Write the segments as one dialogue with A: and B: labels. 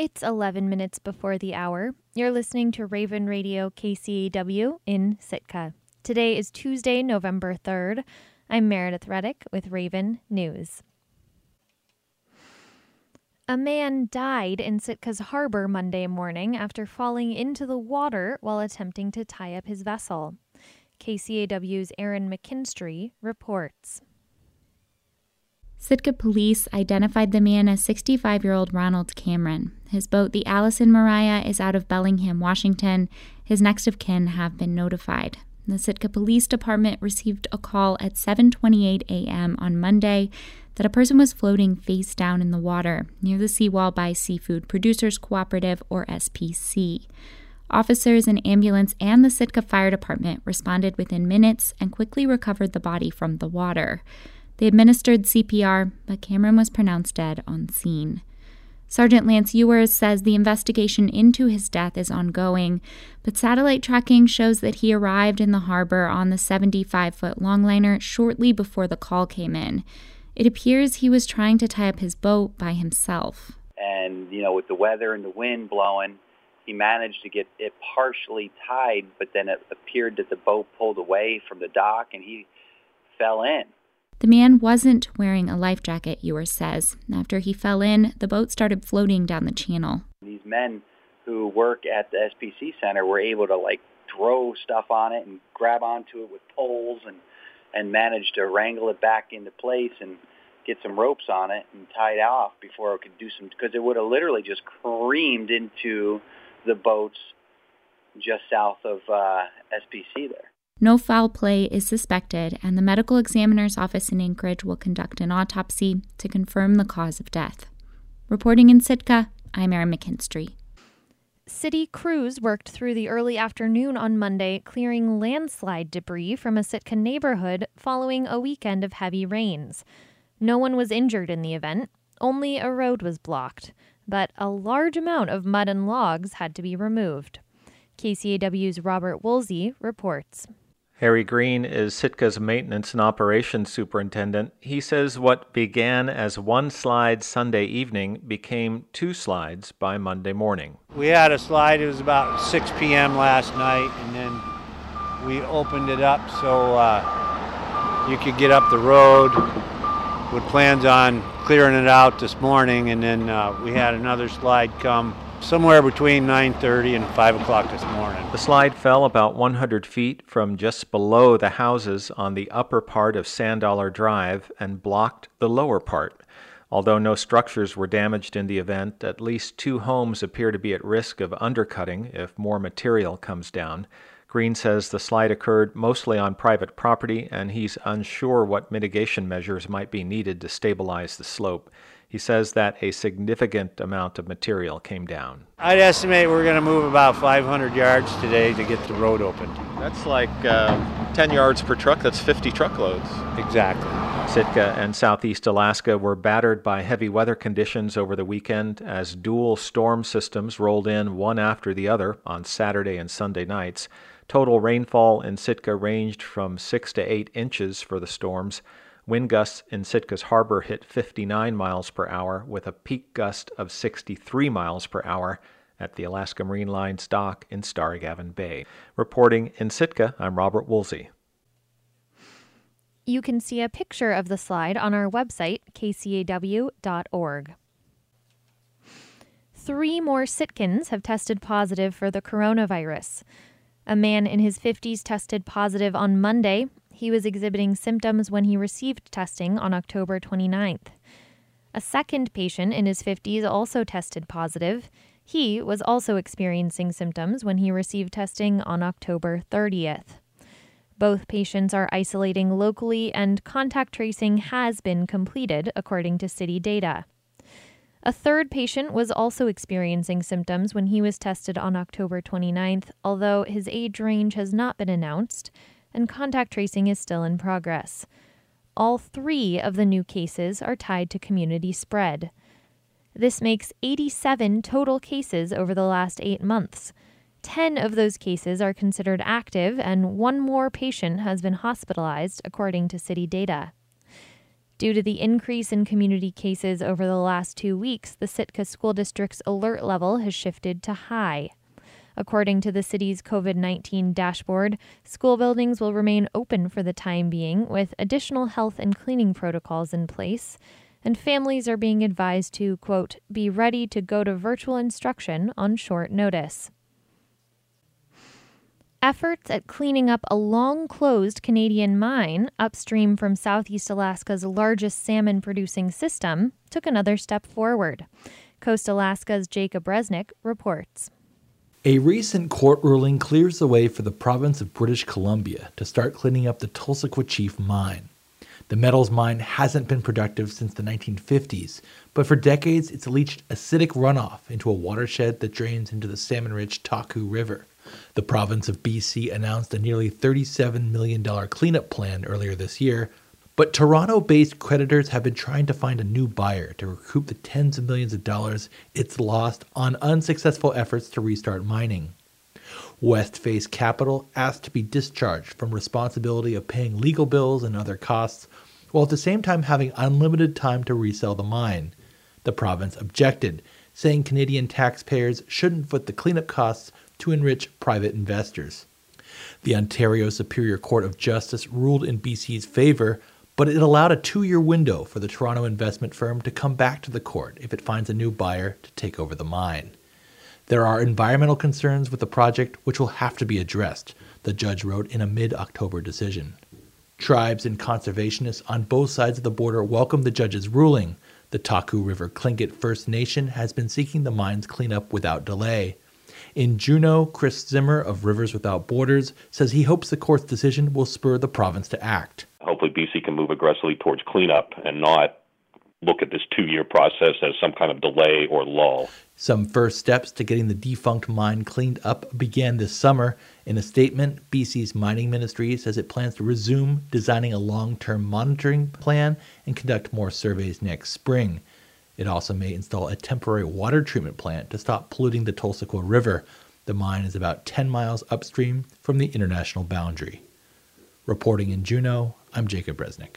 A: It's 11 minutes before the hour. You're listening to Raven Radio KCAW in Sitka. Today is Tuesday, November 3rd. I'm Meredith Reddick with Raven News. A man died in Sitka's harbor Monday morning after falling into the water while attempting to tie up his vessel. KCAW's Erin McKinstry reports.
B: Sitka police identified the man as 65 year old Ronald Cameron. His boat, the Allison Mariah, is out of Bellingham, Washington. His next of kin have been notified. The Sitka Police Department received a call at 7:28 a.m. on Monday that a person was floating face down in the water near the seawall by Seafood Producers Cooperative or SPC. Officers, an ambulance, and the Sitka Fire Department responded within minutes and quickly recovered the body from the water. They administered CPR, but Cameron was pronounced dead on scene. Sergeant Lance Ewers says the investigation into his death is ongoing, but satellite tracking shows that he arrived in the harbor on the 75 foot longliner shortly before the call came in. It appears he was trying to tie up his boat by himself.
C: And, you know, with the weather and the wind blowing, he managed to get it partially tied, but then it appeared that the boat pulled away from the dock and he fell in.
B: The man wasn't wearing a life jacket, Ewers says. After he fell in, the boat started floating down the channel.
C: These men who work at the SPC Center were able to like throw stuff on it and grab onto it with poles and and manage to wrangle it back into place and get some ropes on it and tie it off before it could do some because it would have literally just creamed into the boats just south of uh, SPC there.
B: No foul play is suspected, and the medical examiner's office in Anchorage will conduct an autopsy to confirm the cause of death. Reporting in Sitka, I'm Erin McKinstry.
A: City crews worked through the early afternoon on Monday, clearing landslide debris from a Sitka neighborhood following a weekend of heavy rains. No one was injured in the event, only a road was blocked, but a large amount of mud and logs had to be removed. KCAW's Robert Woolsey reports.
D: Harry Green is Sitka's maintenance and operations superintendent. He says what began as one slide Sunday evening became two slides by Monday morning.
E: We had a slide, it was about 6 p.m. last night, and then we opened it up so uh, you could get up the road with plans on clearing it out this morning, and then uh, we had another slide come somewhere between 9.30 and 5 o'clock this morning.
D: The slide fell about 100 feet from just below the houses on the upper part of Sandollar Drive and blocked the lower part. Although no structures were damaged in the event, at least two homes appear to be at risk of undercutting if more material comes down. Green says the slide occurred mostly on private property, and he's unsure what mitigation measures might be needed to stabilize the slope. He says that a significant amount of material came down.
E: I'd estimate we're going to move about 500 yards today to get the road opened.
D: That's like uh, 10 yards per truck, that's 50 truckloads.
E: Exactly.
D: Sitka and southeast Alaska were battered by heavy weather conditions over the weekend as dual storm systems rolled in one after the other on Saturday and Sunday nights. Total rainfall in Sitka ranged from 6 to 8 inches for the storms. Wind gusts in Sitka's harbor hit 59 miles per hour, with a peak gust of 63 miles per hour at the Alaska Marine Line's dock in Starrigavan Bay. Reporting in Sitka, I'm Robert Woolsey.
A: You can see a picture of the slide on our website, kcaw.org. Three more Sitkans have tested positive for the coronavirus. A man in his 50s tested positive on Monday he was exhibiting symptoms when he received testing on October 29th. A second patient in his 50s also tested positive. He was also experiencing symptoms when he received testing on October 30th. Both patients are isolating locally, and contact tracing has been completed, according to city data. A third patient was also experiencing symptoms when he was tested on October 29th, although his age range has not been announced and contact tracing is still in progress. All three of the new cases are tied to community spread. This makes 87 total cases over the last eight months. 10 of those cases are considered active, and one more patient has been hospitalized, according to city data. Due to the increase in community cases over the last two weeks, the Sitka School District's alert level has shifted to high. According to the city's COVID 19 dashboard, school buildings will remain open for the time being with additional health and cleaning protocols in place, and families are being advised to, quote, be ready to go to virtual instruction on short notice. Efforts at cleaning up a long closed Canadian mine upstream from Southeast Alaska's largest salmon producing system took another step forward. Coast Alaska's Jacob Resnick reports.
F: A recent court ruling clears the way for the province of British Columbia to start cleaning up the Tulsequah Chief mine. The metals mine hasn't been productive since the 1950s, but for decades it's leached acidic runoff into a watershed that drains into the salmon rich Taku River. The province of BC announced a nearly $37 million cleanup plan earlier this year, but Toronto based creditors have been trying to find a new buyer to recoup the tens of millions of dollars it's lost on unsuccessful efforts to restart mining. Westface Capital asked to be discharged from responsibility of paying legal bills and other costs, while at the same time having unlimited time to resell the mine. The province objected, saying Canadian taxpayers shouldn't foot the cleanup costs to enrich private investors. The Ontario Superior Court of Justice ruled in BC's favor, but it allowed a two year window for the Toronto investment firm to come back to the court if it finds a new buyer to take over the mine. There are environmental concerns with the project which will have to be addressed, the judge wrote in a mid October decision. Tribes and conservationists on both sides of the border welcomed the judge's ruling. The Taku River Tlingit First Nation has been seeking the mine's cleanup without delay. In Juneau, Chris Zimmer of Rivers Without Borders says he hopes the court's decision will spur the province to act
G: hopefully BC can move aggressively towards cleanup and not look at this two year process as some kind of delay or lull.
F: Some first steps to getting the defunct mine cleaned up began this summer. In a statement, BC's mining ministry says it plans to resume designing a long term monitoring plan and conduct more surveys next spring. It also may install a temporary water treatment plant to stop polluting the Tulsequah River. The mine is about 10 miles upstream from the international boundary. Reporting in Juneau, I'm Jacob Resnick.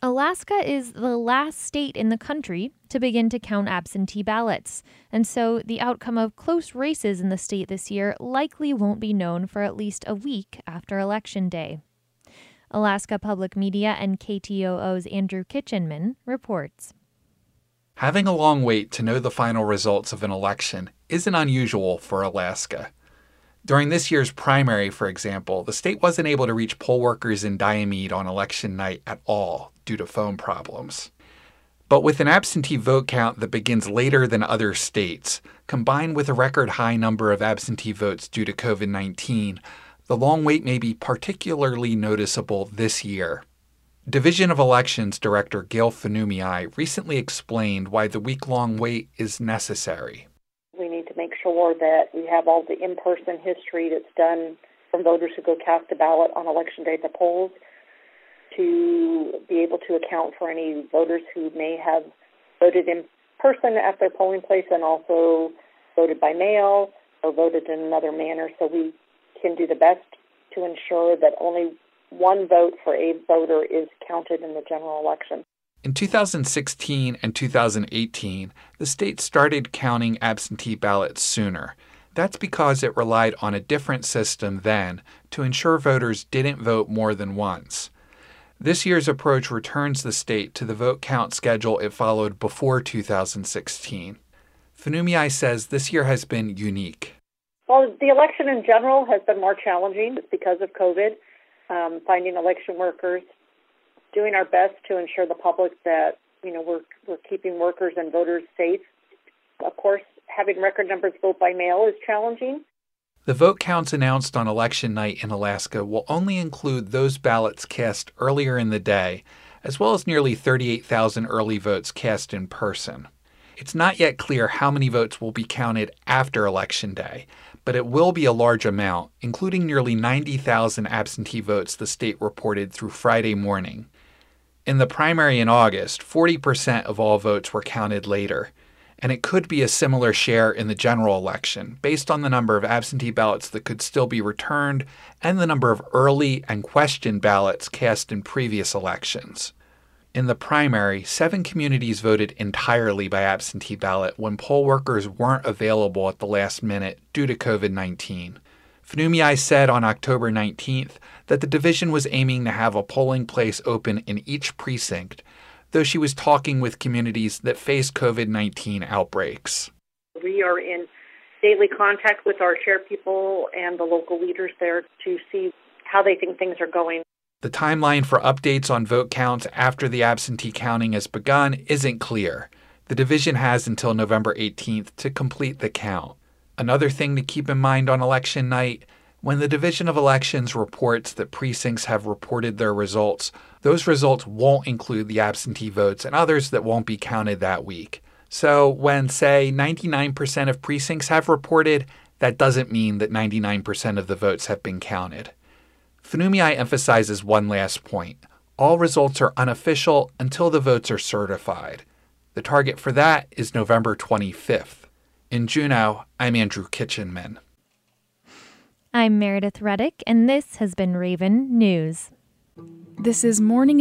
A: Alaska is the last state in the country to begin to count absentee ballots, and so the outcome of close races in the state this year likely won't be known for at least a week after Election Day. Alaska Public Media and KTOO's Andrew Kitchenman reports.
H: Having a long wait to know the final results of an election isn't unusual for Alaska. During this year's primary, for example, the state wasn't able to reach poll workers in Diomede on election night at all due to phone problems. But with an absentee vote count that begins later than other states, combined with a record high number of absentee votes due to COVID 19, the long wait may be particularly noticeable this year. Division of Elections Director Gail Fenumiai recently explained why the week long wait is necessary
I: make sure that we have all the in-person history that's done from voters who go cast a ballot on election day at the polls to be able to account for any voters who may have voted in person at their polling place and also voted by mail or voted in another manner so we can do the best to ensure that only one vote for a voter is counted in the general election.
H: In 2016 and 2018, the state started counting absentee ballots sooner. That's because it relied on a different system then to ensure voters didn't vote more than once. This year's approach returns the state to the vote count schedule it followed before 2016. Fenumiai says this year has been unique.
I: Well, the election in general has been more challenging because of COVID. Um, finding election workers doing our best to ensure the public that you know we're we're keeping workers and voters safe. Of course, having record numbers vote by mail is challenging.
H: The vote counts announced on election night in Alaska will only include those ballots cast earlier in the day, as well as nearly 38,000 early votes cast in person. It's not yet clear how many votes will be counted after Election Day, but it will be a large amount, including nearly 90,000 absentee votes the state reported through Friday morning. In the primary in August, 40% of all votes were counted later. and it could be a similar share in the general election based on the number of absentee ballots that could still be returned and the number of early and question ballots cast in previous elections. In the primary, seven communities voted entirely by absentee ballot when poll workers weren't available at the last minute due to COVID 19. Fenumiai said on October 19th that the division was aiming to have a polling place open in each precinct, though she was talking with communities that face COVID 19 outbreaks.
I: We are in daily contact with our chair people and the local leaders there to see how they think things are going.
H: The timeline for updates on vote counts after the absentee counting has begun isn't clear. The division has until November 18th to complete the count. Another thing to keep in mind on election night when the Division of Elections reports that precincts have reported their results, those results won't include the absentee votes and others that won't be counted that week. So, when, say, 99% of precincts have reported, that doesn't mean that 99% of the votes have been counted. Fenumiai emphasizes one last point. All results are unofficial until the votes are certified. The target for that is November 25th. In Juneau, I'm Andrew Kitchenman.
A: I'm Meredith Reddick, and this has been Raven News.
J: This is Morning